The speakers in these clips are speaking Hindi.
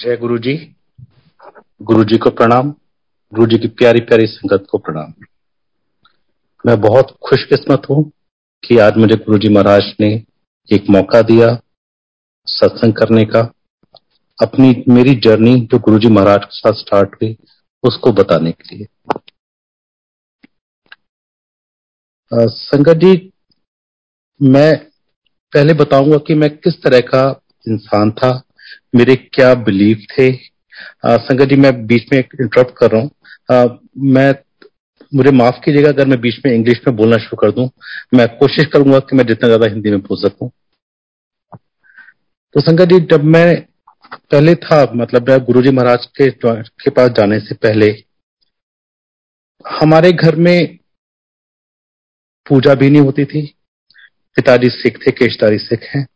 जय गुरु जी गुरु जी को प्रणाम। गुरु जी की प्यारी प्यारी संगत को प्रणाम। मैं बहुत खुशकिस्मत हूँ कि आज मुझे गुरु जी महाराज ने एक मौका दिया सत्संग करने का। अपनी मेरी जर्नी जो गुरु जी महाराज के साथ स्टार्ट हुई, उसको बताने के लिए। संगत जी, मैं पहले बताऊँगा कि मैं किस तरह का इंसान था मेरे क्या बिलीव थे? संगत जी, मैं बीच में इंटरप्ट कर रहा हूँ। मैं, मुझे माफ़ कीजिएगा अगर मैं बीच में इंग्लिश में बोलना शुरू कर दूँ। मैं कोशिश करूँगा कि मैं जितना ज़्यादा हिंदी में बोल सकूँ। तो संगत जी, जब मैं पहले था मतलब गुरु जी महाराज के के पास जाने से पहले, हमारे घर में पूजा भी नहीं होती थी। पिताजी सिख थे केशदारी सिख हैं।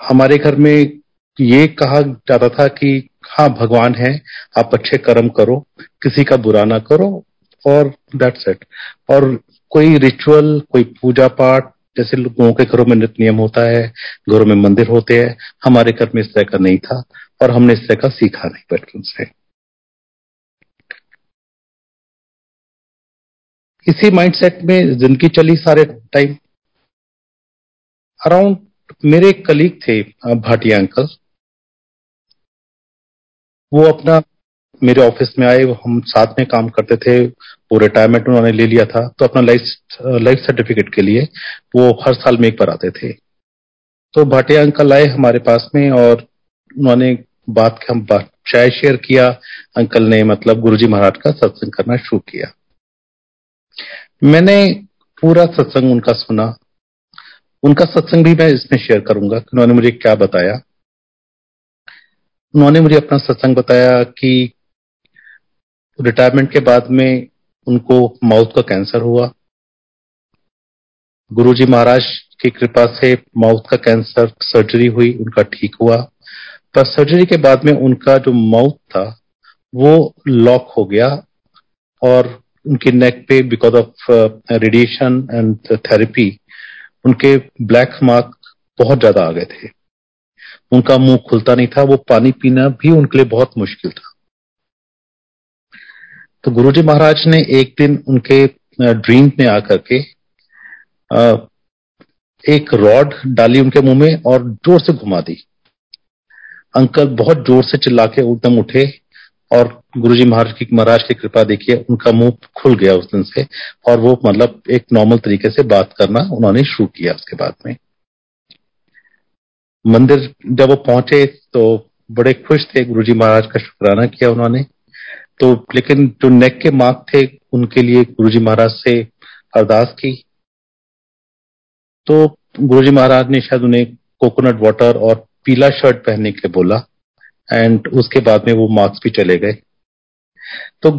हमारे घर में ये कहा जाता था कि हाँ भगवान है, आप अच्छे कर्म करो, किसी का बुरा ना करो, और दैट्स इट और कोई रिचुअल कोई पूजा पाठ, जैसे लोगों के घरों में नित्य नियम होता है, घरों में मंदिर होते हैं, हमारे घर में इस तरह का नहीं था, और हमने इस तरह का सीखा नहीं बचपन से। इसी माइंडसेट में ज़िंदगी चली सारे टाइम अराउंड मेरे कलीग थे भाटिया अंकल वो अपना मेरे ऑफ़िस में आए हम साथ में काम करते थे, वो रिटायरमेंट उन्होंने ले लिया था तो अपना लाइफ लाइफ सर्टिफिकेट के लिए वो हर साल में एक बार आते थे। तो भाटिया अंकल आए हमारे पास में और उन्होंने बात हम बात, चाय शेयर किया। अंकल ने मतलब गुरुजी महाराज का सत्संग करना शुरू किया। मैंने पूरा सत्संग उनका सुना। उनका सत्संग भी मैं इसमें शेयर करूँगा उन्होंने मुझे क्या बताया। उन्होंने मुझे अपना सत्संग बताया कि रिटायरमेंट के बाद में उनको माउथ का कैंसर हुआ। गुरुजी महाराज की कृपा से माउथ का कैंसर सर्जरी हुई, उनका ठीक हुआ। पर सर्जरी के बाद में उनका जो माउथ था, वो लॉक हो गया और उनके नेक पे because of radiation and therapy उनके ब्लैक मार्क बहुत ज़्यादा आ गए थे। उनका मुँह खुलता नहीं था, वो पानी पीना भी उनके लिए बहुत मुश्किल था। तो गुरुजी महाराज ने एक दिन उनके ड्रीम में आकर के एक रॉड डाली उनके मुँह में और ज़ोर से घुमा दी। अंकल बहुत ज़ोर से चिल्ला के एकदम उठे और गुरुजी महाराज की महाराज की कृपा देखिए, उनका मुँह खुल गया उस दिन से और वो मतलब एक नॉर्मल तरीके से बात करना उन्होंने शुरू किया उसके बाद में। मंदिर जब वो पहुँचे तो बड़े खुश थे, गुरुजी महाराज का शुक्राना किया उन्होंने। तो लेकिन जो नेक के मार्क थे, उनके लिए गुरु जी महाराज से अरदास की। तो गुरुजी महाराज ने शायद उन्हें कोकोनट वाटर और पीला शर्ट पहनने के बोला एंड उसके बाद में वो मार्क्स भी चले गए। तो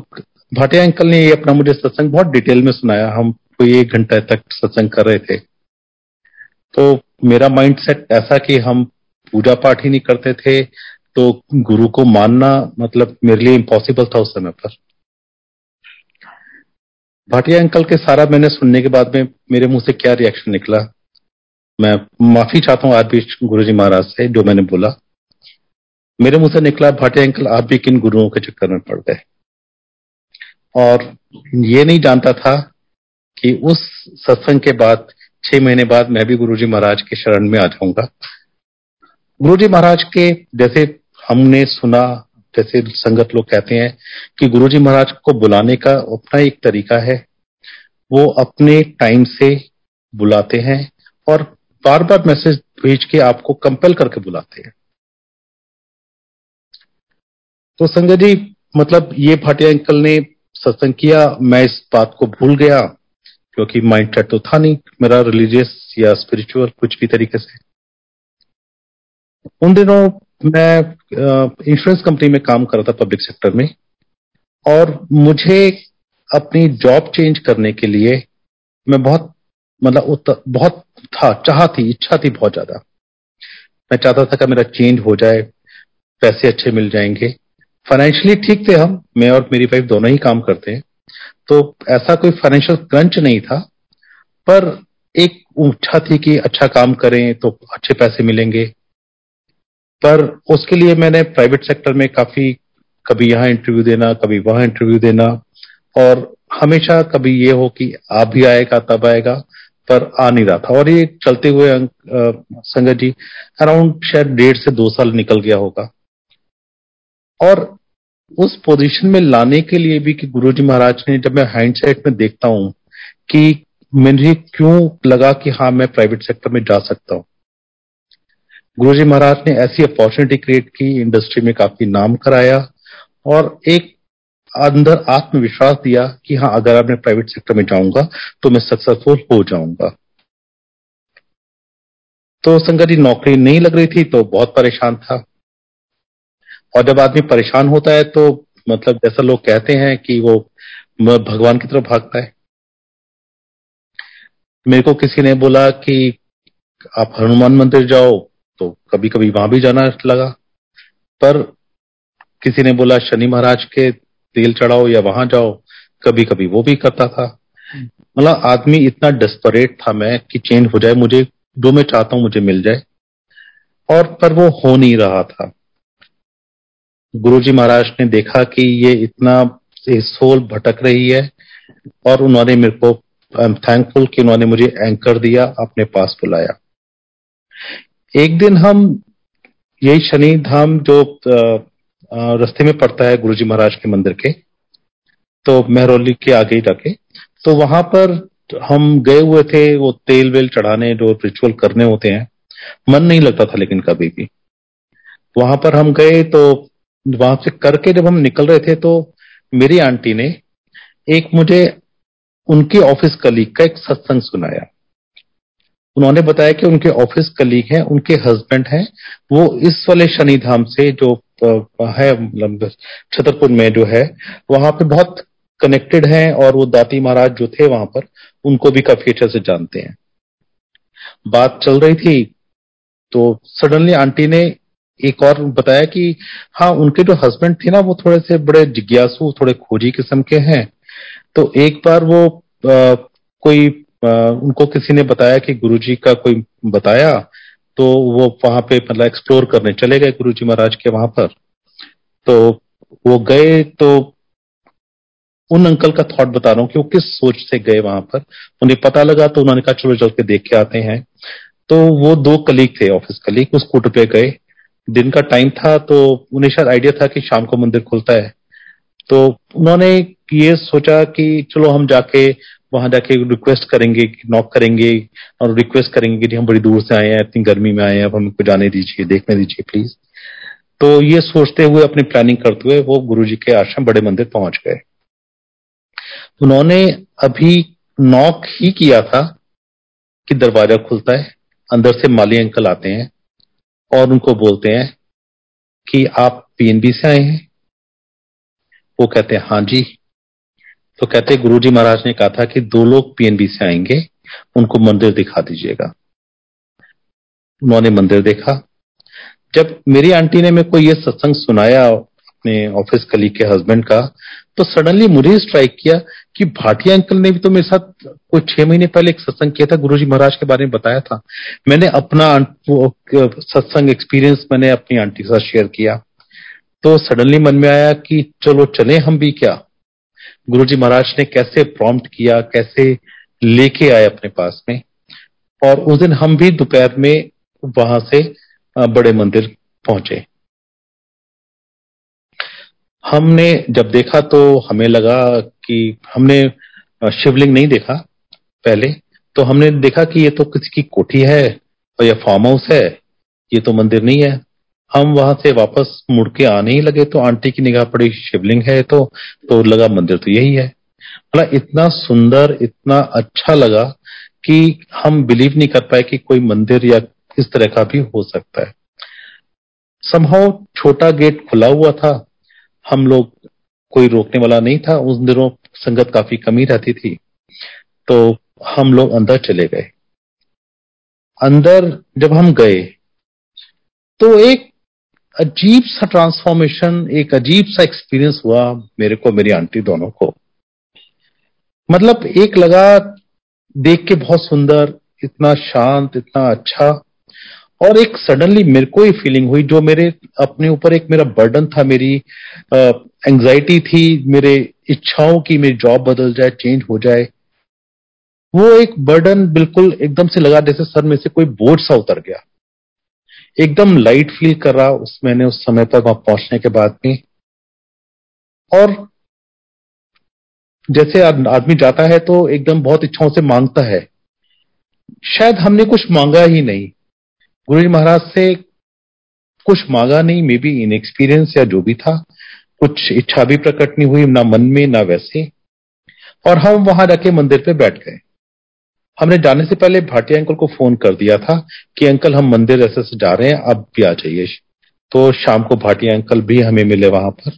भाटिया अंकल ने ये अपना मुझे सत्संग बहुत डिटेल में सुनाया। हम कोई एक घंटा तक सत्संग कर रहे थे। तो मेरा माइंडसेट ऐसा कि हम पूजा पाठ ही नहीं करते थे तो गुरु को मानना मतलब मेरे लिए इम्पॉसिबल था उस समय पर। भाटिया अंकल के सारा मैंने सुनने के बाद में मेरे मुँह से क्या रिएक्शन निकला? मैं माफ़ी चाहता हूँ आज भी गुरु जी महाराज से, जो मैंने बोला। मेरे मुँह से निकला, भाटिया अंकल आप भी किन गुरुओं के चक्कर में पड़ गए? और ये नहीं जानता था कि उस सत्संग के बाद छह महीने बाद मैं भी गुरुजी महाराज के शरण में आ जाऊँगा। गुरुजी महाराज के, जैसे हमने सुना, जैसे संगत लोग कहते हैं कि गुरुजी महाराज को बुलाने का अपना एक तरीका है। वो अपने टाइम से बुलाते हैं और बार बार मैसेज भेज के आपको कंपेल करके बुलाते हैं। तो संगत जी मतलब ये भाटिया अंकल ने सत्संग किया, मैं इस बात को भूल गया। क्योंकि माइंड सेट तो था नहीं, मेरा रिलीजियस या स्पिरिचुअल कुछ भी तरीके से। उन दिनों मैं इंश्योरेंस कंपनी में काम कर रहा था पब्लिक सेक्टर में, और मुझे अपनी जॉब चेंज करने के लिए मैं बहुत मतलब बहुत था, चाह थी, इच्छा थी बहुत ज़्यादा। मैं चाहता था कि मेरा चेंज हो जाए, पैसे अच्छे मिल जाएँगे। फाइनेंशियली ठीक थे हम, मैं और मेरी वाइफ दोनों ही काम करते हैं। तो ऐसा कोई फाइनेंशियल क्रंच नहीं था, पर एक इच्छा थी कि अच्छा काम करें तो अच्छे पैसे मिलेंगे। पर उसके लिए मैंने प्राइवेट सेक्टर में काफ़ी, कभी यहाँ इंटरव्यू देना, कभी वहाँ इंटरव्यू देना, और हमेशा कभी ये हो कि आप भी आएगा, तब आएगा, पर आ नहीं रहा था। और ये चलते हुए संगत जी अराउंड शायद डेढ़ से दो साल निकल गया होगा। और उस पोजीशन में लाने के लिए भी कि गुरुजी महाराज ने जब मैं हाइंडसाइट में देखता हूँ कि मुझे क्यों लगा कि हाँ मैं प्राइवेट सेक्टर में जा सकता हूँ। गुरुजी महाराज ने ऐसी अपॉर्चुनिटी क्रिएट की इंडस्ट्री में काफ़ी नाम कराया और एक अंदर आत्मविश्वास दिया कि हाँ अगर आप मैं प्राइवेट सेक्टर में जाऊँगा तो मैं सक्सेसफुल हो जाऊँगा। तो संगत जी, नौकरी नहीं लग रही थी तो बहुत परेशान था। और जब आदमी परेशान होता है तो मतलब जैसा लोग कहते हैं कि वो भगवान की तरफ़ भागता है। मेरे को किसी ने बोला कि आप हनुमान मंदिर जाओ तो कभी कभी वहाँ भी जाना लगा। पर किसी ने बोला, शनि महाराज के तेल चढ़ाओ या वहाँ जाओ कभी कभी वो भी करता था। मतलब आदमी इतना डेस्परेट था मैं कि चेंज हो जाए, मुझे जो मैं चाहता हूँ मुझे मिल जाए। और पर वो हो नहीं रहा था। गुरुजी महाराज ने देखा कि ये इतना सोल भटक रही है और उन्होंने मेरे को आई एम थैंकफुल कि उन्होंने मुझे एंकर दिया, अपने पास बुलाया। एक दिन हम, यही शनि धाम जो रास्ते में पड़ता है गुरुजी महाराज के मंदिर के तो मेहरौली के आगे ही जाके तो वहाँ पर हम गए हुए थे, वो तेल वेल चढ़ाने जो रिचुअल करने होते हैं, मन नहीं लगता था लेकिन कभी भी। वहाँ पर हम गए तो वहाँ से करके जब हम निकल रहे थे तो मेरी आंटी ने एक मुझे उनके ऑफ़िस कलीग का एक सत्संग सुनाया। उन्होंने बताया कि उनके ऑफ़िस कलीग हैं, उनके हस्बैंड हैं। वो इस वाले शनिधाम से जो है मतलब छतरपुर में जो है, वहाँ पे बहुत कनेक्टेड हैं और वो दाती महाराज जो थे वहाँ पर, उनको भी काफ़ी अच्छे से जानते हैं। बात चल रही थी तो सडनली आंटी ने एक और बताया कि हाँ उनके जो हस्बैंड थे ना वो थोड़े से बड़े जिज्ञासु थोड़े खोजी किस्म के हैं। तो एक बार वो आ, कोई आ, उनको किसी ने बताया कि गुरुजी का कोई बताया तो वो वहाँ पे मतलब एक्सप्लोर करने चले गए गुरुजी महाराज के वहाँ पर। तो वो गए तो उन अंकल का थॉट बता रहा हूँ कि वो किस सोच से गए वहाँ पर। उन्हें पता लगा तो उन्होंने कहा चलो चल के देख के आते हैं। तो वो दो कलीग थे ऑफ़िस कलीग उस कूट पे गए। दिन का टाइम था तो उन्हें शायद आइडिया था कि शाम को मंदिर खुलता है। तो उन्होंने ये सोचा कि चलो हम जाके वहाँ जाके रिक्वेस्ट करेंगे नॉक करेंगे और रिक्वेस्ट करेंगे कि हम बड़ी दूर से आए हैं, इतनी गर्मी में आए हैं, अब हमको जाने दीजिए, देखने दीजिए प्लीज़ तो ये सोचते हुए, अपनी प्लानिंग करते हुए वो गुरु जी के आश्रम बड़े मंदिर पहुँच गए। उन्होंने अभी नॉक ही किया था कि दरवाज़ा खुलता है, अंदर से माली अंकल आते हैं। और उनको बोलते हैं कि आप पीएनबी से आए हैं। वो कहते हैं हाँ जी। तो कहते गुरुजी महाराज ने कहा था कि दो लोग पीएनबी से आएँगे, उनको मंदिर दिखा दीजिएगा। उन्होंने मंदिर देखा। जब मेरी आंटी ने मेरे को ये सत्संग सुनाया अपने ऑफ़िस कलीग के हस्बैंड का तो सडनली मुझे स्ट्राइक किया कि भाटिया अंकल ने भी तो मेरे साथ कोई छह महीने पहले एक सत्संग किया था, गुरुजी महाराज के बारे में बताया था। मैंने अपना सत्संग एक्सपीरियंस मैंने अपनी आंटी के साथ शेयर किया। तो सडनली मन में आया कि चलो चले हम भी क्या? गुरुजी महाराज ने कैसे प्रॉम्प्ट किया, कैसे लेके आए अपने पास में? और उस दिन हम भी दोपहर में वहाँ से बड़े मंदिर पहुँचे। हमने जब देखा तो हमें लगा कि हमने शिवलिंग नहीं देखा पहले तो हमने देखा कि ये तो किसी की कोठी है और यह फार्म हाउस है, ये तो मंदिर नहीं है। हम वहाँ से वापस मुड़ के आने ही लगे तो आंटी की निगाह पड़ी, शिवलिंग है तो। तो लगा, मंदिर तो यही है। मतलब इतना सुंदर, इतना अच्छा लगा कि हम बिलीव नहीं कर पाए कि कोई मंदिर या इस तरह का भी हो सकता है। संभव छोटा गेट खुला हुआ था हम लोग कोई रोकने वाला नहीं था। उस दिनों संगत काफ़ी कमी रहती थी। तो हम लोग अंदर चले गए। अंदर जब हम गए तो एक अजीब सा ट्रांसफॉर्मेशन एक अजीब सा एक्सपीरियंस हुआ मेरे को, मेरी आंटी दोनों को। मतलब एक लगा देख के बहुत सुंदर, इतना शांत, इतना अच्छा। और एक सडनली मेरे को ही फीलिंग हुई, जो मेरे अपने ऊपर एक मेरा बर्डन था, मेरी एंजाइटी थी, मेरे इच्छाओं की मेरी जॉब बदल जाए चेंज हो जाए, वो एक बर्डन बिल्कुल एकदम से लगा, जैसे सर में से कोई बोझ सा उतर गया। एकदम लाइट फील कर रहा उस मैंने उस समय पर वहाँ पहुँचने के बाद में। और जैसे आदमी जाता है तो एकदम बहुत इच्छाओं से माँगता है। शायद हमने कुछ मांगा ही नहीं। गुरु जी महाराज से कुछ मांगा नहीं मे बी इन एक्सपीरियंस या जो भी था, कुछ इच्छा भी प्रकट नहीं हुई, ना मन में, ना वैसे। और हम वहाँ जाके मंदिर पे बैठ गए। हमने जाने से पहले भाटिया अंकल को फ़ोन कर दिया था कि अंकल हम मंदिर ऐसे से जा रहे हैं, अब भी आ जाइए। तो शाम को भाटिया अंकल भी हमें मिले वहाँ पर।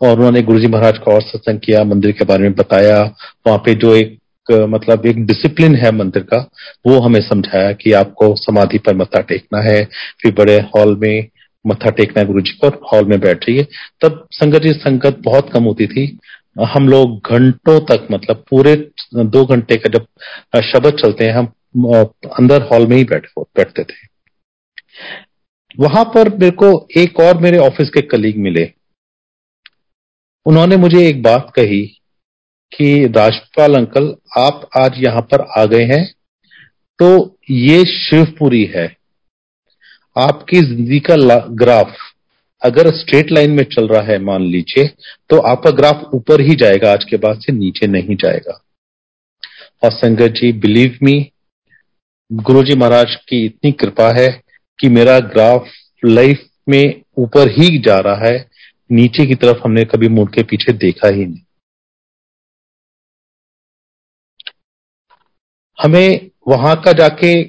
और उन्होंने गुरुजी महाराज का और सत्संग किया, मंदिर के बारे में बताया। वहाँ पे जो एक मतलब एक डिसिप्लिन है मंदिर का। वो हमें समझाया कि आपको समाधि पर मत्था टेकना है। फिर बड़े हॉल में मत्था टेकना है गुरु जी को हॉल में बैठ जाइए तब संगत जी, संगत बहुत कम होती थी। हम लोग घंटों तक मतलब पूरे दो घंटे का जब शब्द चलते हैं, हम अंदर हॉल में ही बैठ, बैठते थे। वहाँ पर मेरे को एक और मेरे ऑफ़िस के कलीग मिले। उन्होंने मुझे एक बात कही कि राजपाल अंकल, आप आज यहाँ पर आ गए हैं तो ये शिवपुरी है। आपकी ज़िंदगी का ग्राफ अगर स्ट्रेट लाइन में चल रहा है, मान लीजिए तो आपका ग्राफ ऊपर ही जाएगा, आज के बाद से नीचे नहीं जाएगा। और संगत जी बिलीव मी गुरु जी महाराज की इतनी कृपा है कि मेरा ग्राफ लाइफ में ऊपर ही जा रहा है, नीचे की तरफ़ हमने कभी मुड़ के पीछे देखा ही नहीं। हमें वहाँ का जाके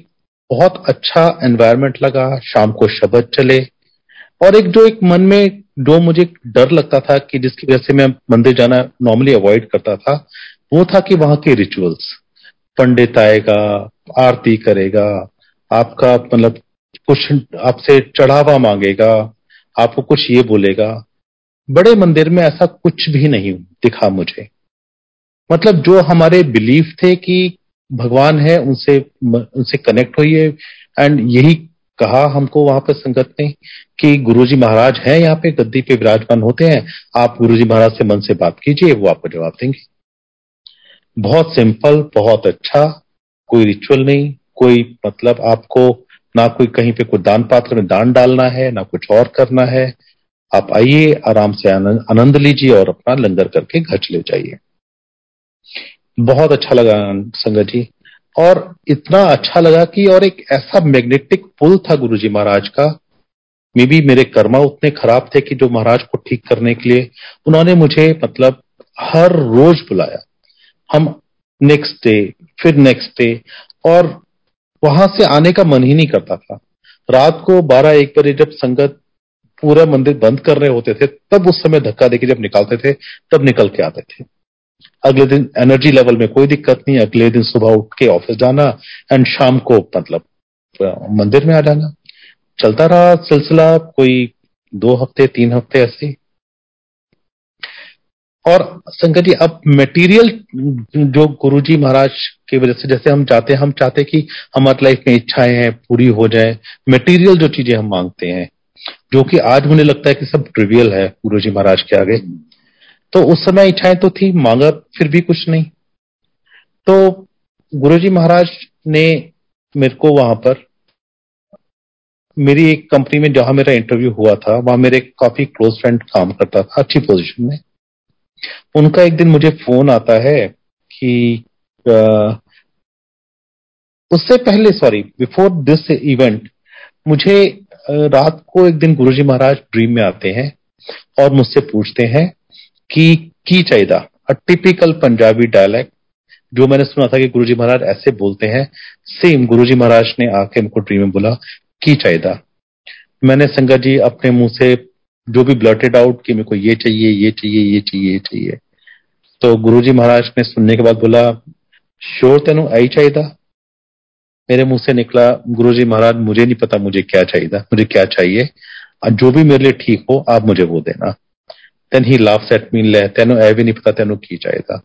बहुत अच्छा एनवायरमेंट लगा, शाम को शब्द चले। और एक जो एक मन में जो मुझे डर लगता था कि जिसकी वजह से मैं मंदिर जाना नॉर्मली अवॉइड करता था, वो था कि वहाँ के रिचुअल्स पंडित आएगा, आरती करेगा, आपका मतलब कुछ आपसे चढ़ावा मांगेगा, आपको कुछ ये बोलेगा। बड़े मंदिर में ऐसा कुछ भी नहीं दिखा मुझे। मतलब जो हमारे बिलीफ थे कि भगवान है, उनसे उनसे कनेक्ट होइए। एंड यही कहा हमको वहाँ पर संगत ने कि गुरुजी महाराज हैं यहाँ पे, गद्दी पे विराजमान होते हैं। आप गुरुजी महाराज से मन से बात कीजिए, वो आपको जवाब देंगे। बहुत सिंपल बहुत अच्छा कोई रिचुअल नहीं, कोई मतलब आपको ना कोई कहीं पे कोई दान पात्र में दान डालना है, ना कुछ और करना है। आप आइए, आराम से आनंद लीजिए और अपना लंगर करके घर चले जाइए। बहुत अच्छा लगा संगत जी। और इतना अच्छा लगा कि और एक ऐसा मैग्नेटिक पुल था गुरु जी महाराज का। मे बी मेरे कर्मा उतने खराब थे कि जो महाराज को ठीक करने के लिए उन्होंने मुझे मतलब हर रोज बुलाया। हम नेक्स्ट डे फिर नेक्स्ट डे और वहाँ से आने का मन ही नहीं करता था। रात को बारह, एक बजे जब संगत पूरा मंदिर बंद कर रहे होते थे, तब उस समय धक्का देके जब निकालते थे, तब निकल के आते थे। अगले दिन एनर्जी लेवल में कोई दिक्कत नहीं, अगले दिन सुबह उठ के ऑफ़िस जाना एंड शाम को मतलब मंदिर में आ जाना। चलता रहा सिलसिला कोई दो हफ़्ते, तीन हफ़्ते ऐसे और संगत जी, अब मटेरियल जो गुरुजी महाराज की वजह से जैसे हम चाहते हैं, हम चाहते कि हमारी लाइफ में इच्छाएँ हैं, पूरी हो जाए मटेरियल जो चीज़ें हम मांगते हैं, जो कि आज मुझे लगता है कि सब ट्रिवियल है गुरु जी महाराज के आगे। तो उस समय इच्छाएँ तो थी मांगा फिर भी कुछ नहीं। तो गुरुजी महाराज ने मेरे को वहाँ पर, मेरी एक कंपनी में जहाँ मेरा इंटरव्यू हुआ था, वहाँ मेरे काफ़ी क्लोज फ्रेंड काम करता था, अच्छी पोजीशन में। उनका एक दिन मुझे फ़ोन आता है कि उससे पहले सॉरी बिफोर दिस इवेंट मुझे रात को एक दिन गुरुजी महाराज ड्रीम में आते हैं और मुझसे पूछते हैं कि, की चाहिए अ टिपिकल पंजाबी डायलैक्ट जो मैंने सुना था कि गुरुजी महाराज ऐसे बोलते हैं सेम गुरुजी महाराज ने आके मुझको ड्रीम में बोला, की चाहिए मैंने संगत जी अपने मुँह से जो भी ब्लटेड आउट कि मेरे को ये चाहिए ये चाहिए ये चाहिए ये चाहिए। तो गुरुजी महाराज ने सुनने के बाद बोला श्योर तेन आई चाहिए मेरे मुँह से निकला, गुरुजी महाराज, मुझे नहीं पता मुझे क्या चाहिए मुझे क्या चाहिए। जो भी मेरे लिए ठीक हो, आप मुझे वो देना। Then he laughs at me ले, तेन ए भी नहीं पता तेन की चाहिए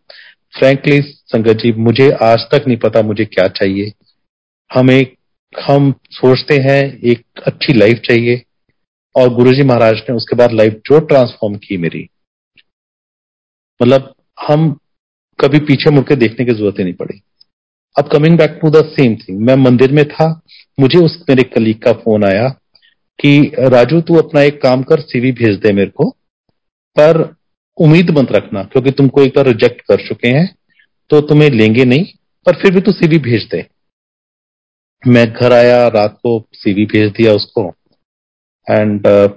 फ्रेंकली संगत जी, मुझे आज तक नहीं पता मुझे क्या चाहिए। हम हम सोचते हैं एक अच्छी लाइफ चाहिए। और गुरुजी महाराज ने उसके बाद लाइफ जो ट्रांसफॉर्म की मेरी। मतलब हम कभी पीछे मुड़के देखने की ज़रूरत ही नहीं पड़ी। अब coming back to the same thing मैं मंदिर में था, मुझे उस, मेरे कलीग का फ़ोन आया कि, राजू, तू अपना एक काम कर सीवी भेज दे मेरे को। पर उम्मीद मत रखना क्योंकि तुमको एक बार रिजेक्ट कर चुके हैं तो तुम्हें लेंगे नहीं पर फिर भी तू सीवी भेज दे। मैं घर आया रात को सीवी भेज दिया उसको एंड uh,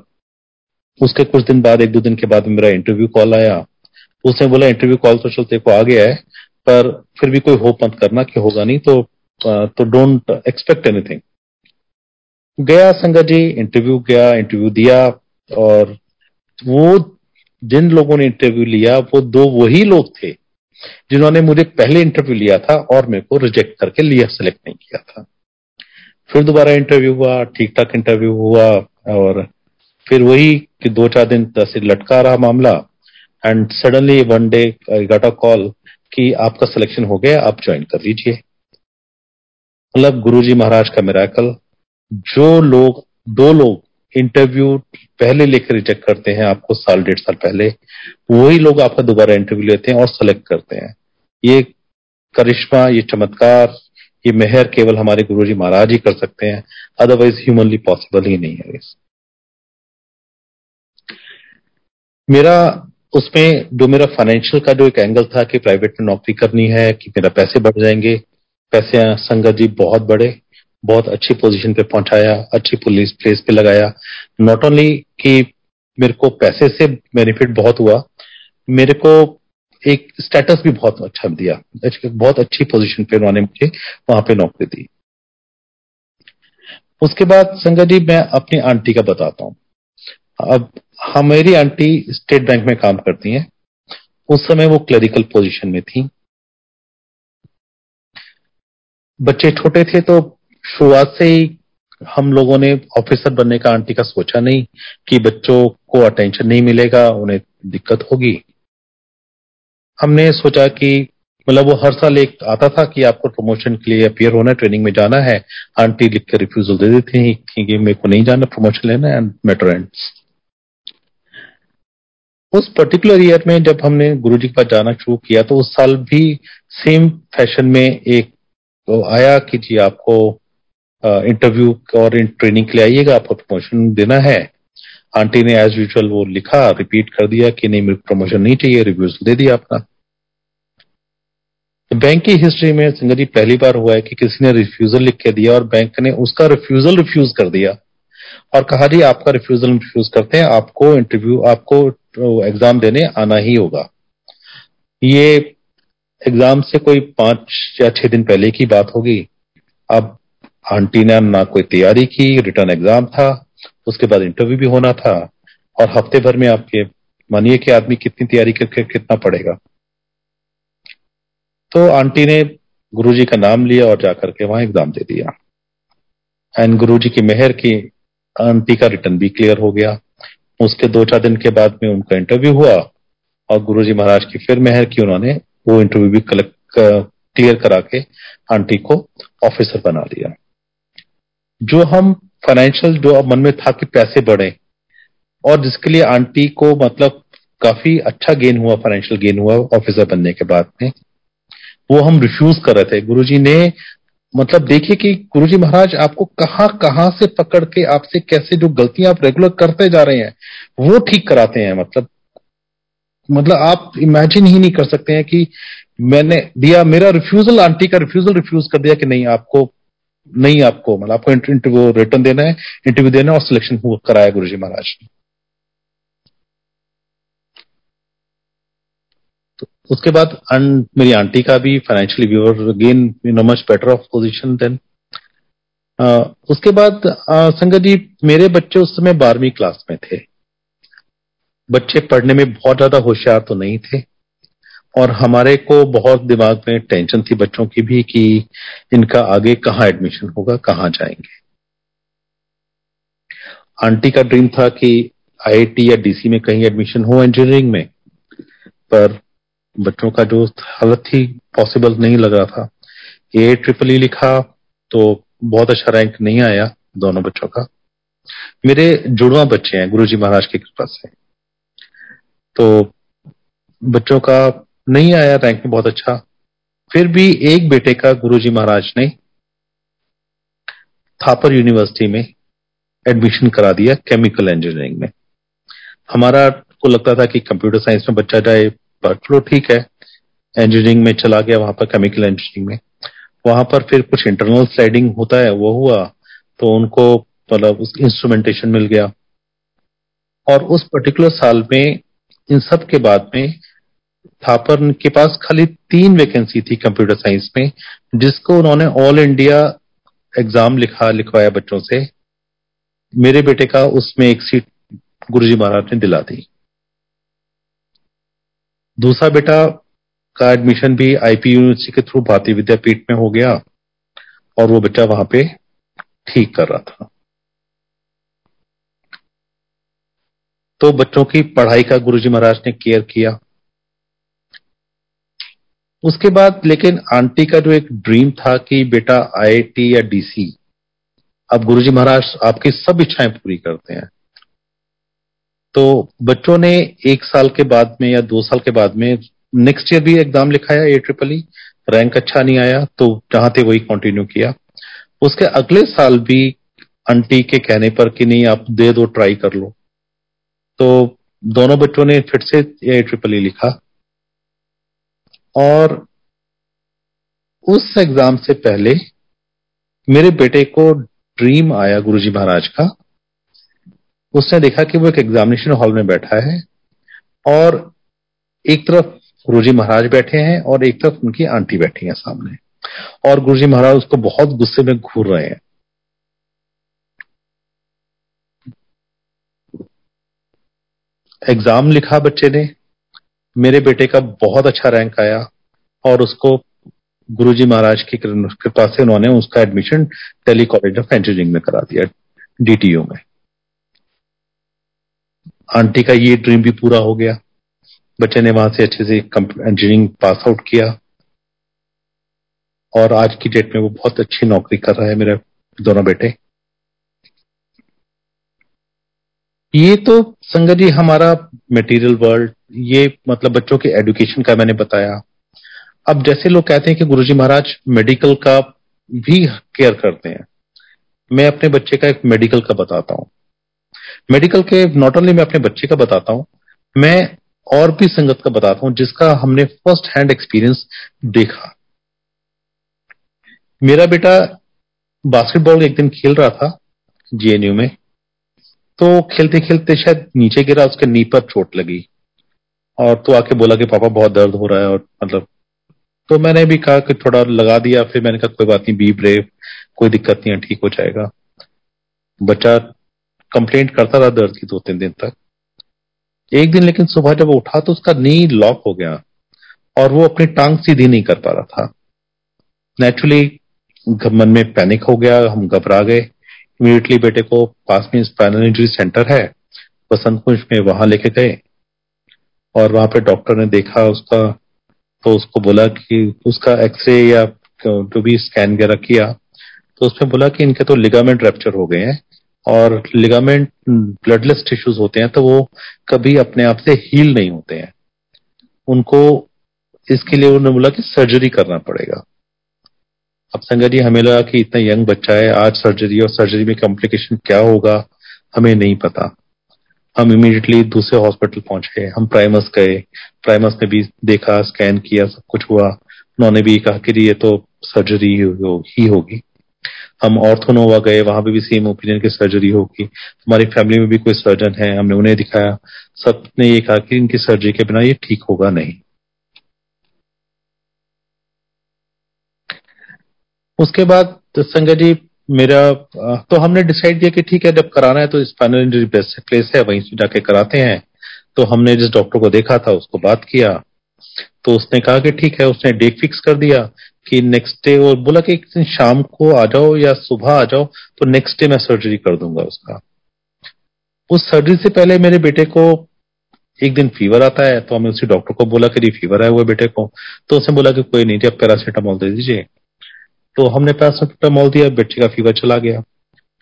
उसके कुछ दिन बाद एक दो दिन के बाद मेरा इंटरव्यू कॉल आया। उसने बोला इंटरव्यू कॉल तो चलते को आ गया है पर फिर भी कोई होप मत करना कि होगा नहीं तो uh, तो डोंट एक्सपेक्ट एनीथिंग गया संगत जी इंटरव्यू गया इंटरव्यू दिया और वो जिन लोगों ने इंटरव्यू लिया, वो दो वही लोग थे, जिन्होंने मुझे पहले इंटरव्यू लिया था और मेरे को रिजेक्ट करके लिया सेलेक्ट नहीं किया था। फिर दोबारा इंटरव्यू हुआ ठीक ठाक इंटरव्यू हुआ, और फिर वही कि दो चार दिन से लटका रहा मामला and suddenly one day got a call कि आपका सिलेक्शन हो गया, आप ज्वाइन कर लीजिए। मतलब गुरुजी महाराज का मेराकल जो लोग, दो लोग इंटरव्यू पहले लेकर रिजेक्ट करते हैं, आपको साल, डेढ़ साल पहले। वही लोग आपका दोबारा इंटरव्यू लेते हैं और सेलेक्ट करते हैं। ये करिश्मा, ये चमत्कार, ये मेहर केवल हमारे गुरु जी महाराज ही कर सकते हैं। अदरवाइज़ ह्यूमनली पॉसिबल ही नहीं है मेरा, उसमें जो मेरा फाइनेंशियल का जो एक एंगल था कि प्राइवेट में नौकरी करनी है, कि मेरा पैसे बढ़ जाएँगे, पैसे संगत जी बहुत बड़े बहुत अच्छी पोजीशन पे पहुँचाया, अच्छी पुलिस प्लेस पे लगाया। नॉट ओनली कि मेरे को पैसे से बेनिफिट बहुत हुआ, मेरे को एक स्टेटस भी बहुत अच्छा दिया। बहुत अच्छी पोजीशन पे उन्होंने मुझे वहाँ पे नौकरी दी। उसके बाद संगत जी, मैं अपनी आंटी का बताता हूँ। अब हमारी आंटी स्टेट बैंक में काम करती हैं। उस समय वो क्लरिकल पोजीशन में थी। बच्चे छोटे थे तो शुरुआत से ही हम लोगों ने ऑफिसर बनने का आंटी का सोचा नहीं कि बच्चों को अटेंशन नहीं मिलेगा, उन्हें दिक्कत होगी। हमने सोचा कि मतलब वो हर साल एक आता था कि आपको प्रमोशन के लिए अपियर होना है ट्रेनिंग में जाना है। आंटी लिख कर रिफ्यूजल दे देती हैं कि मेरे को नहीं जाना प्रमोशन लेना एंड मेट्रो उस पर्टिकुलर ईयर में जब हमने गुरु जी के पास जाना शुरू किया तो उस साल भी सेम फ़ैशन में एक तो आया कि जी आपको इंटरव्यू और ट्रेनिंग के लिए आइएगा, आपको प्रमोशन देना है। आंटी ने एज यूजल वो लिखा रिपीट कर दिया कि नहीं, मेरे प्रमोशन नहीं चाहिए रिव्यूज़ दे दिया अपना तो बैंक की हिस्ट्री में संगत जी पहली बार हुआ है कि किसी ने रिफ्यूजल लिख के दिया और बैंक ने उसका रिफ्यूजल रिफ्यूज कर दिया। और कहा जी, आपका रिफ्यूजल रिफ्यूज करते हैं, आपको इंटरव्यू आपको एग्ज़ाम देने आना ही होगा। ये एग्ज़ाम से कोई पाँच या छह दिन पहले की बात होगी। अब आंटी ने ना कोई तैयारी की, रिटर्न एग्ज़ाम था, उसके बाद इंटरव्यू भी होना था, और हफ़्ते भर में आपके मानिए कि आदमी कितनी तैयारी करके कितना पड़ेगा तो आंटी ने गुरुजी का नाम लिया और जाकर के वहाँ एग्ज़ाम दे दिया। एंड गुरुजी की मेहर की आंटी का रिटर्न भी क्लियर हो गया। उसके दो चार दिन के बाद में उनका इंटरव्यू हुआ, और गुरुजी महाराज की फिर मेहर की उन्होंने वो इंटरव्यू भी कलेक्ट क्लियर करा के आंटी को ऑफिसर बना दिया। जो हम फाइनेंशियल जो मन में था कि पैसे बढ़े, और जिसके लिए आंटी को मतलब काफ़ी अच्छा गेन हुआ फाइनेंशियल गेन हुआ ऑफिसर बनने के बाद में, वो हम रिफ्यूज कर रहे थे। गुरुजी ने मतलब देखिए कि गुरुजी महाराज आपको कहाँ कहाँ से पकड़ के आपसे कैसे जो गलतियाँ आप रेगुलर करते जा रहे हैं, वो ठीक कराते हैं मतलब मतलब आप इमेजिन ही नहीं कर सकते हैं कि मैंने दिया, मेरा रिफ्यूजल आंटी का रिफ्यूजल रिफ्यूज कर दिया कि नहीं, आपको नहीं आपको मतलब आपको इंटरव्यू रिटर्न देना है इंटरव्यू देना है और सिलेक्शन कराया गुरु जी महाराज ने। तो उसके बाद मेरी आंटी का भी financially viewer again no much better off position then उसके बाद संगत जी, मेरे बच्चे उस समय बारहवीं क्लास में थे। बच्चे पढ़ने में बहुत ज़्यादा होशियार तो नहीं थे। और हमारे को बहुत दिमाग में टेंशन थी बच्चों की भी कि इनका आगे कहाँ एडमिशन होगा, कहाँ जाएँगे। आंटी का ड्रीम था कि आईआईटी या डीसी में कहीं एडमिशन हो इंजीनियरिंग में, पर बच्चों का जो हालत थी पॉसिबल नहीं लग रहा था। ए ट्रिपल ई लिखा तो बहुत अच्छा रैंक नहीं आया दोनों बच्चों का। मेरे जुड़वा बच्चे हैं, गुरुजी महाराज की कृपा से। तो बच्चों का नहीं आया रैंक में बहुत अच्छा। फिर भी एक बेटे का गुरुजी महाराज ने थापर यूनिवर्सिटी में एडमिशन करा दिया केमिकल इंजीनियरिंग में। हमारा को लगता था कि कंप्यूटर साइंस में बच्चा जाए पर चलो ठीक है। इंजीनियरिंग में चला गया वहाँ पर केमिकल इंजीनियरिंग में। वहाँ पर फिर कुछ इंटरनल स्लाइडिंग होता है, वो हुआ तो उनको मतलब उस इंस्ट्रूमेंटेशन मिल गया। और उस पर्टिकुलर साल में, इन सब के बाद में थापर के पास खाली तीन वैकेंसी थी कंप्यूटर साइंस में, जिसको उन्होंने ऑल इंडिया एग्ज़ाम लिखा, लिखवाया बच्चों से। मेरे बेटे का उसमें एक सीट गुरुजी महाराज ने दिला दी। दूसरा बेटा का एडमिशन भी आईपी यूनिवर्सिटी के थ्रू भारतीय विद्यापीठ में हो गया, और वो बच्चा वहाँ पे ठीक कर रहा था। तो बच्चों की पढ़ाई का गुरुजी महाराज ने केयर किया। उसके बाद, लेकिन आंटी का जो एक ड्रीम था कि बेटा आईआईटी या डीसी अब गुरुजी महाराज आपकी सब इच्छाएँ पूरी करते हैं। तो बच्चों ने एक साल के बाद में या दो साल के बाद में नेक्स्ट ईयर भी एग्ज़ाम लिखाया ए ट्रिपल ई रैंक अच्छा नहीं आया तो जहाँ थे वही कंटिन्यू किया। उसके अगले साल भी आंटी के कहने पर कि नहीं, आप दे दो ट्राई कर लो। तो दोनों बच्चों ने फिर से ए ट्रिपल ई लिखा। और उस एग्ज़ाम से पहले मेरे बेटे को ड्रीम आया गुरुजी महाराज का। उसने देखा कि वो एक एग्जामिनेशन हॉल में बैठा है और एक तरफ़ गुरुजी महाराज बैठे हैं और एक तरफ़ उनकी आंटी बैठी है सामने। और गुरुजी महाराज उसको बहुत गुस्से में घूर रहे हैं। एग्ज़ाम लिखा बच्चे ने। मेरे बेटे का बहुत अच्छा रैंक आया और उसको गुरुजी महाराज की कृपा से उन्होंने उसका admission Delhi college of engineering में करा दिया डीटीयू में। आंटी का ये ड्रीम भी पूरा हो गया। बच्चे ने वहाँ से अच्छे से इंजीनियरिंग पास आउट किया। और आज की डेट में वो बहुत अच्छी नौकरी कर रहा है मेरे दोनों बेटे। ये तो संगत जी हमारा मटेरियल वर्ल्ड ये मतलब बच्चों के एडुकेशन का मैंने बताया। अब जैसे लोग कहते हैं कि गुरुजी महाराज मेडिकल का भी केयर करते हैं। मैं अपने बच्चे का एक मेडिकल का बताता हूँ। मेडिकल के नॉट ओनली मैं अपने बच्चे का बताता हूँ, मैं और भी संगत का बताता हूँ जिसका हमने फ़र्स्ट हैंड एक्सपीरियंस देखा। मेरा बेटा बास्केटबॉल एक दिन खेल रहा था जेएनयू में। तो खेलते खेलते शायद नीचे गिरा, उसके नी पर चोट लगी। और तो आके बोला कि, पापा, बहुत दर्द हो रहा है। और मतलब तो मैंने भी कहा कि थोड़ा लगा दिया। फिर मैंने कहा, कोई बात नहीं बी ब्रेव कोई दिक्कत नहीं है, ठीक हो जाएगा। बच्चा कंप्लेंट करता रहा दर्द की दो तीन दिन तक। एक दिन, लेकिन सुबह जब उठा तो उसका नी लॉक हो गया। और वो अपनी टांग सीधी नहीं कर पा रहा था। नेचुरली मन में पैनिक हो गया, हम घबरा गए। इमीडिएटली बेटे को पास में स्पाइनल इंजरी सेंटर है बसंत कुंज में वहाँ लेके गए। और वहाँ पे डॉक्टर ने देखा उसका तो उसको बोला कि उसका एक्सरे या जो भी स्कैन वगैरह किया तो उसमें बोला कि इनके तो लिगामेंट रैप्चर हो गए हैं और लिगामेंट ब्लडलेस टिश्यूज होते हैं तो वो कभी अपने आप से हील नहीं होते हैं। उनको, इसके लिए उन्होंने बोला कि सर्जरी करना पड़ेगा। अब संगत जी, हमें लगा कि इतना यंग बच्चा है, आज सर्जरी और सर्जरी में कॉम्प्लिकेशन क्या होगा, हमें नहीं पता। हम इमीडिएटली दूसरे हॉस्पिटल पहुँच गए, हम प्राइमस गए प्राइमस ने भी देखा स्कैन किया, सब कुछ हुआ। उन्होंने भी कहा कि ये तो सर्जरी ही होगी। हम ऑर्थोनोवा गए, वहाँ पे भी सेम ओपिनियन की सर्जरी होगी। हमारी फैमिली में भी कोई सर्जन है, हमने उन्हें दिखाया। सबने ये कहा कि इनकी सर्जरी के बिना ये ठीक होगा नहीं। उसके बाद संजय जी, मेरा तो हमने डिसाइड किया कि ठीक है, जब कराना है तो स्पाइनल इंजरी बेस्ट प्लेस है, वहीं से जाके कराते हैं। तो हमने जिस डॉक्टर को देखा था, उसको बात किया। तो उसने कहा कि ठीक है, उसने डेट फिक्स कर दिया कि नेक्स्ट डे और बोला कि एक दिन शाम को आ जाओ या सुबह आ जाओ तो नेक्स्ट डे मैं सर्जरी कर दूँगा उसका। उस सर्जरी से पहले मेरे बेटे को एक दिन फीवर आता है तो हमने उसी डॉक्टर को बोला कि फीवर है हुआ बेटे को। तो उसने बोला कि कोई नहीं जब पैरासीटामोल दे दीजिए। तो हमने पैरासिटामोल दिया बच्चे का फीवर चला गया।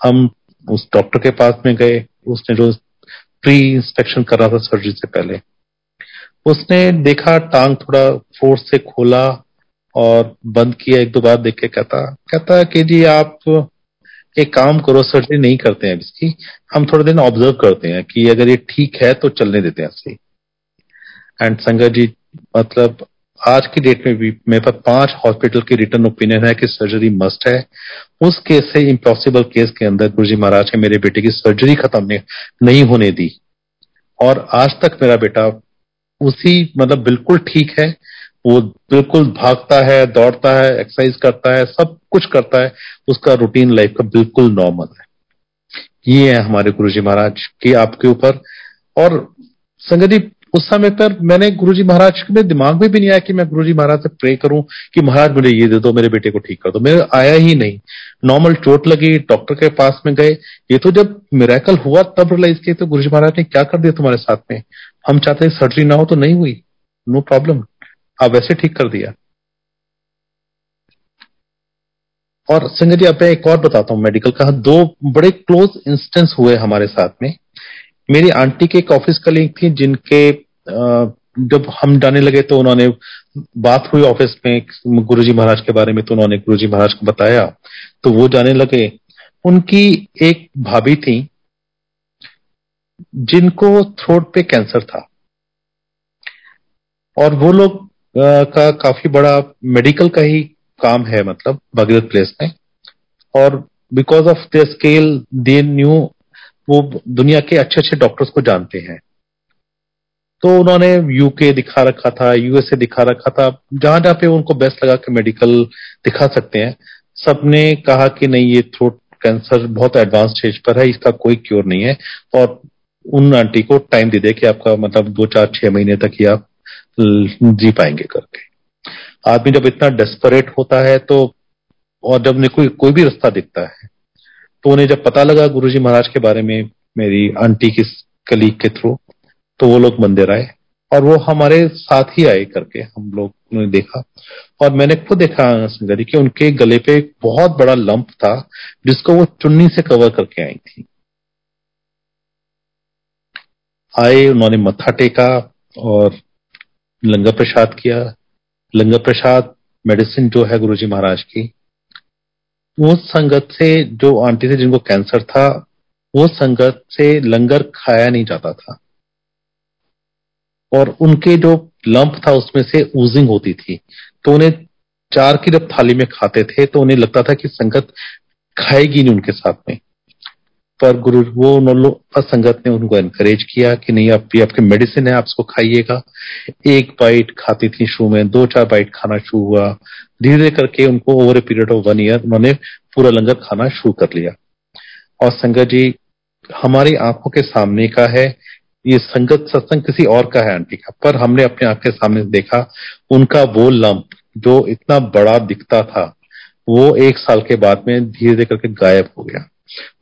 हम उस डॉक्टर के पास में गए, उसने जो प्री इंस्पेक्शन कर था सर्जरी से पहले। उसने देखा, टांग थोड़ा फोर्स से खोला और बंद किया, एक दो बार देख के कहता कहता कि जी आप एक काम करो सर्जरी नहीं करते हैं इसकी, हम थोड़े दिन ऑब्ज़र्व करते हैं कि अगर ये ठीक है तो चलने देते हैं ऐसे एंड संगत जी मतलब आज की डेट में भी मेरे पास पाँच हॉस्पिटल की रिटर्न ओपिनियन है कि सर्जरी मस्ट है। उस केस से इम्पॉसिबल केस के अंदर गुरु जी महाराज के मेरे बेटे की सर्जरी खत्म नहीं होने दी। और आज तक मेरा बेटा उसी मतलब बिल्कुल ठीक है। वो बिल्कुल भागता है, दौड़ता है एक्सरसाइज करता है, सब कुछ करता है। उसका रूटीन लाइफ का बिल्कुल नॉर्मल है। ये है हमारे गुरु जी महाराज की आपके ऊपर। और संगत जी उस समय पर मैंने गुरु जी महाराज के दिमाग में भी नहीं आया कि मैं गुरु जी महाराज से प्रे करूँ कि महाराज मुझे ये दे दो, मेरे बेटे को ठीक कर दो। मेरे आया ही नहीं। नॉर्मल चोट लगी डॉक्टर के पास में गए। ये तो जब मेरेकल हुआ तब रिलाइज किया तो गुरु जी महाराज ने क्या कर दिया तुम्हारे साथ में? हम चाहते हैं सर्जरी ना हो तो नहीं हुई। नो प्रॉब्लम आप वैसे ठीक कर दिया। और संजय जी आप एक और बताता हूँ मेडिकल का। दो बड़े क्लोज इंस्टेंस हुए हमारे साथ में। मेरी आंटी के एक ऑफ़िस कलीग थी जिनके जब हम जाने लगे तो उन्होंने बात हुई ऑफ़िस में गुरुजी महाराज के बारे में तो उन्होंने गुरुजी महाराज को बताया। तो वो जाने लगे। उनकी एक भाभी थी जिनको थ्रोट पे कैंसर था। और वो लोग का काफ़ी बड़ा मेडिकल का ही काम है मतलब भगीरथ प्लेस में। और because of the scale they knew वो दुनिया के अच्छे अच्छे डॉक्टर्स को जानते हैं। तो उन्होंने यूके दिखा रखा था यूएसए दिखा रखा था जहाँ जहाँ पे उनको बेस्ट लगा कि मेडिकल दिखा सकते हैं। सबने कहा कि नहीं, ये थ्रोट कैंसर बहुत एडवांस स्टेज पर है, इसका कोई क्योर नहीं है। और उन आंटी को टाइम दे दे कि आपका मतलब दो चार छह महीने तक ही आप जी पाएँगे करके। आदमी जब इतना डेस्परेट होता है तो और जब कोई कोई भी रास्ता दिखता है तो उन्हें जब पता लगा गुरुजी महाराज के बारे में मेरी आंटी की कलीग के थ्रू तो वो लोग मंदिर आए और वो हमारे साथ ही आए करके, हम लोग ने देखा। और मैंने खुद देखा संगति कि उनके गले पे एक बहुत बड़ा लंप था, जिसको वो चुन्नी से कवर करके आई थी। आए, उन्होंने मत्था टेका और लंगर प्रसाद किया। लंगर प्रसाद मेडिसिन जो है गुरुजी महाराज की वो संगत से जो आंटी थे जिनको कैंसर था, वो संगत से लंगर खाया नहीं जाता था। और उनके जो लंप था उसमें से ऊजिंग होती थी। तो उन्हें चार की जब थाली में खाते थे तो उन्हें लगता था कि संगत खाएगी नहीं उनके साथ में। पर गुरु वो संगत ने उनको एनकरेज किया कि नहीं, आप ये आपके मेडिसिन है, आप इसको खाइएगा। एक बाइट खाती थी शुरू में, दो चार बाइट खाना शुरू हुआ। धीरे धीरे करके उनको over a period of one year उन्होंने पूरा लंगर खाना शुरू कर लिया। और संगत जी, हमारी आँखों के सामने का है, ये संगत सत्संग किसी और का है आंटी का, पर हमने अपने आँख के सामने देखा, उनका वो लंप जो इतना बड़ा दिखता था, वो एक साल के बाद में धीरे धीरे करके गायब हो गया।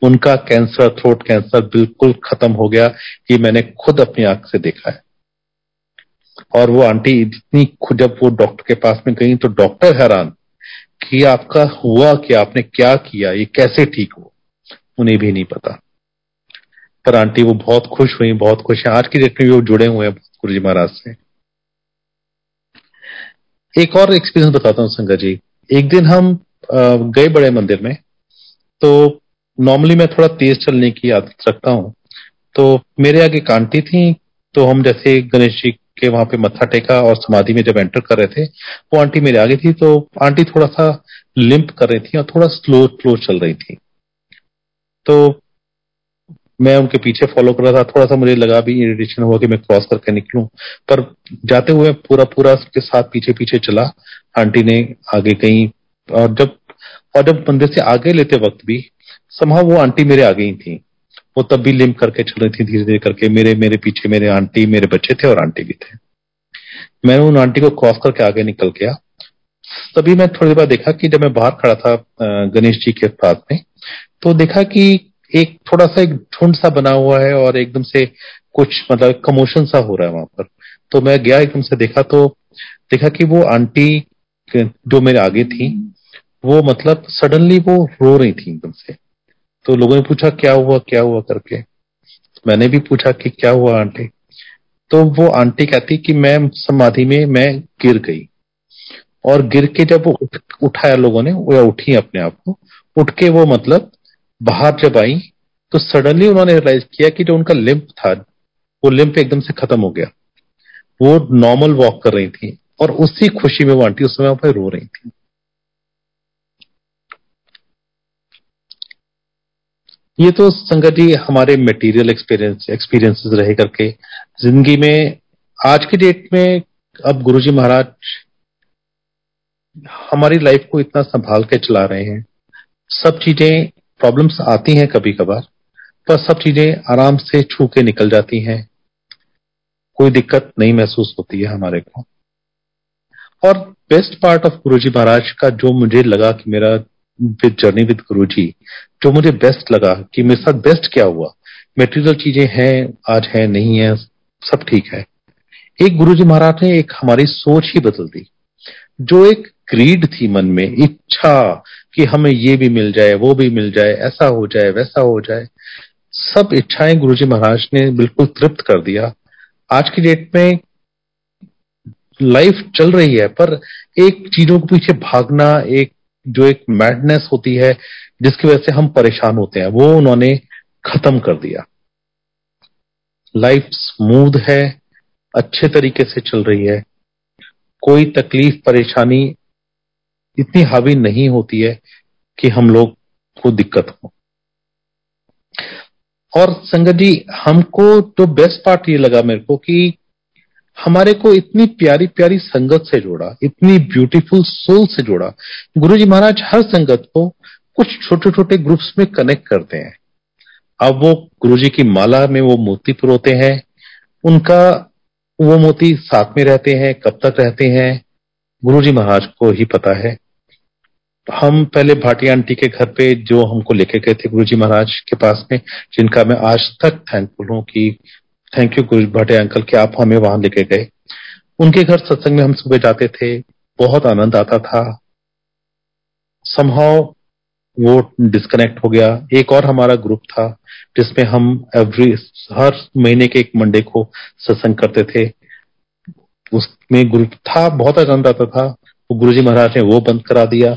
उनका कैंसर, थ्रोट कैंसर बिल्कुल खत्म हो गया ये मैंने खुद अपनी आँख से देखा है। और वो आंटी इतनी जब वो डॉक्टर के पास में गई तो डॉक्टर हैरान कि आपका हुआ कि आपने क्या किया, ये कैसे ठीक हो उन्हें भी नहीं पता। पर आंटी वो बहुत खुश हुई, बहुत खुश है। आज की डेट में भी वो जुड़े हुए हैं गुरु जी महाराज से। एक और एक्सपीरियंस बताता हूँ संगा जी। एक दिन हम गए बड़े मंदिर में तो नॉर्मली मैं थोड़ा तेज चलने की आदत रखता हूँ। तो मेरे आगे एक आंटी थी तो हम जैसे गणेश जी के वहाँ पे मत्था टेका और समाधि में जब एंटर कर रहे थे, वो आंटी मेरे आगे थी तो आंटी थोड़ा सा लिंप कर रही थी और थोड़ा स्लो स्लो चल रही थी। तो मैं उनके पीछे फॉलो कर रहा था, थोड़ा सा मुझे लगा भी इरिटेशन हुआ कि मैं क्रॉस करके निकलूं, पर जाते हुए पूरा पूरा उसके साथ पीछे पीछे चला। आंटी ने आगे कहीं और जब और जब मंदिर से आगे लेते वक्त भी समा वो आंटी मेरे आगे ही थी। वो तब भी लिम करके चल रही थी धीरे धीरे करके। मेरे मेरे पीछे मेरे आंटी, मेरे बच्चे थे और आंटी भी थे। मैंने उन आंटी को क्रॉस करके आगे निकल गया। तभी मैं थोड़ी देर बाद देखा कि जब मैं बाहर खड़ा था गणेश जी के पास में तो देखा कि एक थोड़ा सा एक झुंड सा बना हुआ है और एकदम से कुछ मतलब कमोशन सा हो रहा है वहाँ पर। तो मैं गया एकदम से देखा तो देखा कि वो आंटी जो मेरे आगे थी, वो मतलब सडनली वो रो रही थी एकदम से। तो लोगों ने पूछा क्या हुआ क्या हुआ करके? मैंने भी पूछा कि क्या हुआ आंटी? तो वो आंटी कहती कि मैं समाधि में मैं गिर गई। और गिर के जब वो उठ, उठाया लोगों ने वो उठी अपने आप को उठ के वो मतलब बाहर जब आई तो सडनली उन्होंने रियलाइज़ किया कि जो उनका लिम्प था वो लिम्प एकदम से खत्म हो गया। वो नॉर्मल वॉक कर रही थी और उसी खुशी में वो आंटी उस समय रो रही थी। ये तो संगत जी हमारे मटेरियल एक्सपीरियंस एक्सपीरियंसेस रहे करके। ज़िंदगी में, आज की डेट में अब गुरुजी महाराज हमारी लाइफ को इतना संभाल के चला रहे हैं। सब चीज़ें प्रॉब्लम्स आती हैं कभी कभार पर सब चीज़ें आराम से छू के निकल जाती हैं। कोई दिक्कत नहीं महसूस होती है हमारे को। और best part of Guruji Maharaj का जो मुझे लगा कि मेरा विद जर्नी विद गुरु जी जो मुझे बेस्ट लगा कि मेरे साथ बेस्ट क्या हुआ। मेटेरियल चीज़ें हैं, आज है, नहीं है, सब ठीक है। एक गुरु जी महाराज ने एक हमारी सोच ही बदल दी। जो एक क्रीड थी मन में, इच्छा कि हमें ये भी मिल जाए, वो भी मिल जाए, ऐसा हो जाए, वैसा हो जाए, सब इच्छाएँ गुरु जी महाराज ने बिल्कुल तृप्त कर दिया। आज की डेट में लाइफ चल रही है, पर एक चीज़ों के पीछे भागना, एक जो एक मैडनेस होती है, जिसकी वजह से हम परेशान होते हैं, वो उन्होंने खत्म कर दिया। लाइफ स्मूथ है, अच्छे तरीके से चल रही है। कोई तकलीफ़, परेशानी इतनी हावी नहीं होती है कि हम लोग को दिक्कत हो। और संगत जी, हमको तो बेस्ट पार्ट ये लगा मेरे को कि हमारे को इतनी प्यारी प्यारी संगत से जोड़ा, इतनी ब्यूटीफुल सोल से जोड़ा। गुरु जी महाराज, हर संगत को कुछ छोटे छोटे ग्रुप्स में कनेक्ट करते हैं। अब वो गुरु जी की माला में वो मोती पुरोते हैं, उनका वो मोती साथ में रहते हैं, कब तक रहते हैं गुरु जी महाराज को ही पता है। हम पहले भाटी आंटी के घर पे जो हमको लेके गए थे गुरु जी महाराज के पास में, जिनका मैं आज तक थैंकफुल हूँ कि thank you Guru Bhatia uncle कि आप हमें वहाँ लेके गए। उनके घर सत्संग में हम सुबह जाते थे बहुत आनंद आता था। संभव वो डिस्कनेक्ट हो गया। एक और हमारा ग्रुप था जिसमें हम एवरी हर महीने के एक मंडे को सत्संग करते थे। उसमें ग्रुप था बहुत आनंद आता था। वो गुरुजी महाराज ने वो बंद करा दिया।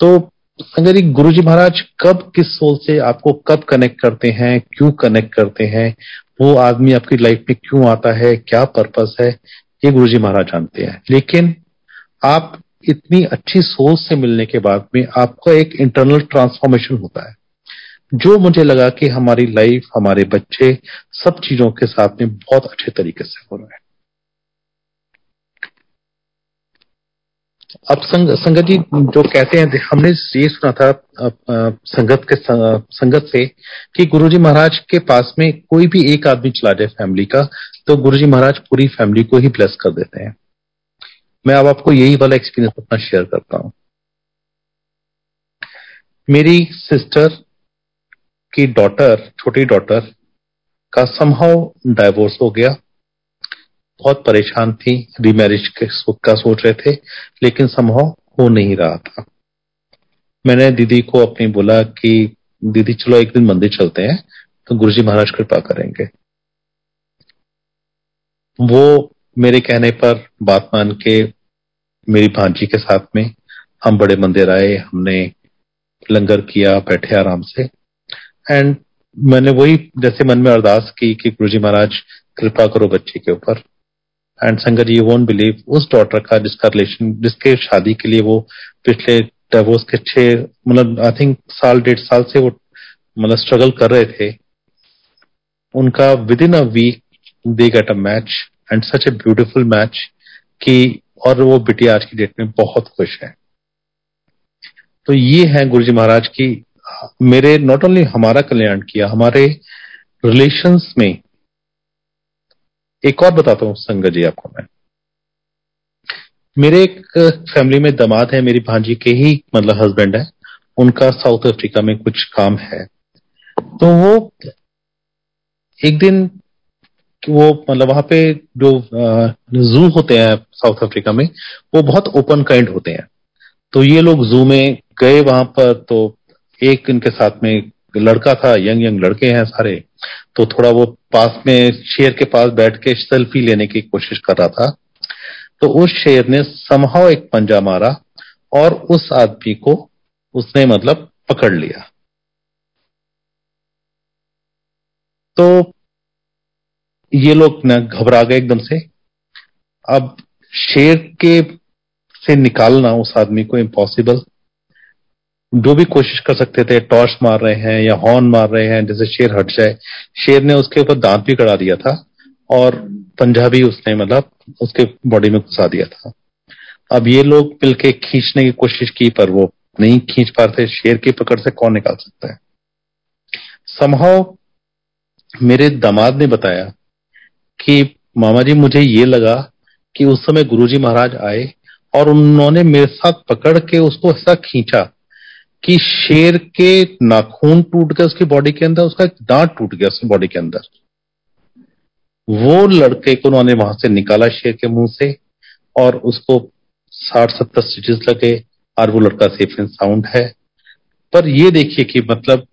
तो संगरी गुरु जी महाराज, कब किस सोल से आपको कब कनेक्ट करते हैं, क्यों कनेक्ट करते हैं, वो आदमी आपकी लाइफ में क्यों आता है, क्या पर्पस है, ये गुरु जी महाराज जानते हैं। लेकिन आप इतनी अच्छी सोच से मिलने के बाद में आपका एक इंटरनल ट्रांसफॉर्मेशन होता है। जो मुझे लगा कि हमारी लाइफ हमारे बच्चे सब चीज़ों के साथ में बहुत अच्छे तरीके से हो रहा है। अब संग, संगत जी जो कहते हैं हमने ये सुना था संगत के संगत से कि गुरुजी महाराज के पास में कोई भी एक आदमी चला जाए फैमिली का तो गुरुजी महाराज पूरी फैमिली को ही ब्लेस कर देते हैं। मैं अब आपको यही वाला एक्सपीरियंस अपना शेयर करता हूँ। मेरी सिस्टर की डॉटर छोटी डॉटर का समहाउ डाइवोर्स हो गया। बहुत परेशान थी रीमैरिज के सोच रहे थे, लेकिन संभव हो नहीं रहा था। मैंने दीदी को अपनी बोला कि, दीदी, चलो एक दिन मंदिर चलते हैं तो गुरु जी महाराज कृपा करेंगे। वो मेरे कहने पर बात मान के मेरी भांजी के साथ में हम बड़े मंदिर आए, हमने लंगर किया, बैठे आराम से। एंड मैंने वही जैसे मन में अरदास की कि गुरु जी महाराज कृपा करो बच्चे के ऊपर। एंड संगत यू वोंट बिलीव उस डॉटर का जिसका रिलेशन जिसके शादी के लिए वो पिछले डिवोर्स के छह मतलब आई थिंक साल, डेढ़ साल से वो मतलब स्ट्रगल कर रहे थे। उनका within a week they get a match and such a beautiful match कि, और वो बिटिया आज की डेट में बहुत खुश है। तो ये है गुरु जी महाराज की मेरे नॉट ओनली हमारा कल्याण किया, हमारे रिलेशंस में एक और बताता हूँ, संगत जी, आपको मैं। मेरे एक फैमिली में दमाद है, मेरी भांजी के ही मतलब हस्बैंड है। उनका साउथ अफ्रीका में कुछ काम है। तो वो एक दिन वो मतलब वहाँ पे जो जू होते हैं साउथ अफ्रीका में, वो बहुत ओपन काइंड होते हैं। तो ये लोग जू में गए वहाँ पर तो एक इनके साथ में लड़का था यंग यंग लड़के हैं सारे। तो थोड़ा वो पास में शेर के पास बैठ के सेल्फी लेने की कोशिश कर रहा था। तो उस शेर ने समहाव एक पंजा मारा और उस आदमी को उसने मतलब पकड़ लिया। तो ये लोग न घबरा गए एकदम से। अब शेर के से निकालना उस आदमी को इम्पॉसिबल जो भी कोशिश कर सकते थे, टॉर्च मार रहे हैं या हॉर्न मार रहे हैं, जैसे शेर हट जाए। शेर ने उसके ऊपर दांत भी कड़ा दिया था और पंजाबी उसने मतलब उसके बॉडी में घुसा दिया था। अब ये लोग मिलके खींचने की कोशिश की, पर वो नहीं खींच पा रहे शेर की पकड़ से कौन निकाल सकता है? संभव मेरे दामाद ने बताया कि मामा जी, मुझे ये लगा कि उस समय गुरुजी महाराज आए और उन्होंने मेरे साथ पकड़ के उसको ऐसा खींचा। कि शेर के नाखून टूट गया उसकी बॉडी के अंदर, उसका दांत टूट गया उसकी बॉडी के अंदर। वो लड़के को उन्होंने वहाँ से निकाला शेर के मुँह से और उसको साठ, सत्तर स्टिचेस लगे और वो लड़का सेफ़ एंड साउंड है। पर ये देखिए कि मतलब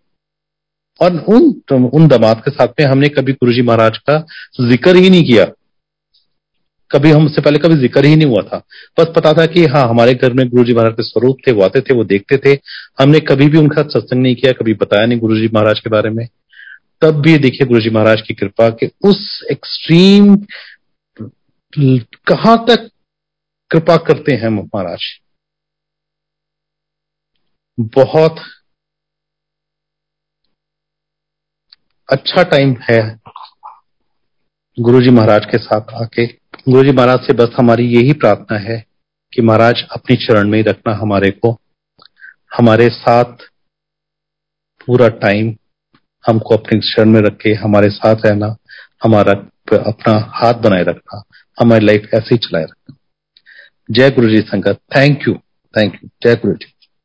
और उन उन दमाद के साथ में हमने कभी गुरुजी महाराज का ज़िक्र ही नहीं किया। कभी हमसे पहले कभी ज़िक्र ही नहीं हुआ था। बस पता था कि हाँ हमारे घर में गुरु जी महाराज के स्वरूप थे, वो आते थे, वो देखते थे। हमने कभी भी उनका सत्संग नहीं किया, कभी बताया नहीं गुरु जी महाराज के बारे में। तब भी देखिए गुरु जी महाराज की कृपा के उस एक्सट्रीम कहाँ तक कृपा करते हैं महाराज। बहुत अच्छा टाइम है गुरु जी महाराज के साथ आके। गुरु जी महाराज से बस हमारी यही प्रार्थना है कि महाराज अपनी चरण में ही रखना हमारे को। हमारे साथ पूरा टाइम हमको अपने चरण में रख के हमारे साथ रहना, हमारा अपना हाथ बनाए रखना, हमारी लाइफ ऐसे ही चलाए रखना। जय गुरु जी संगत। थैंक यू थैंक यू जय गुरु जी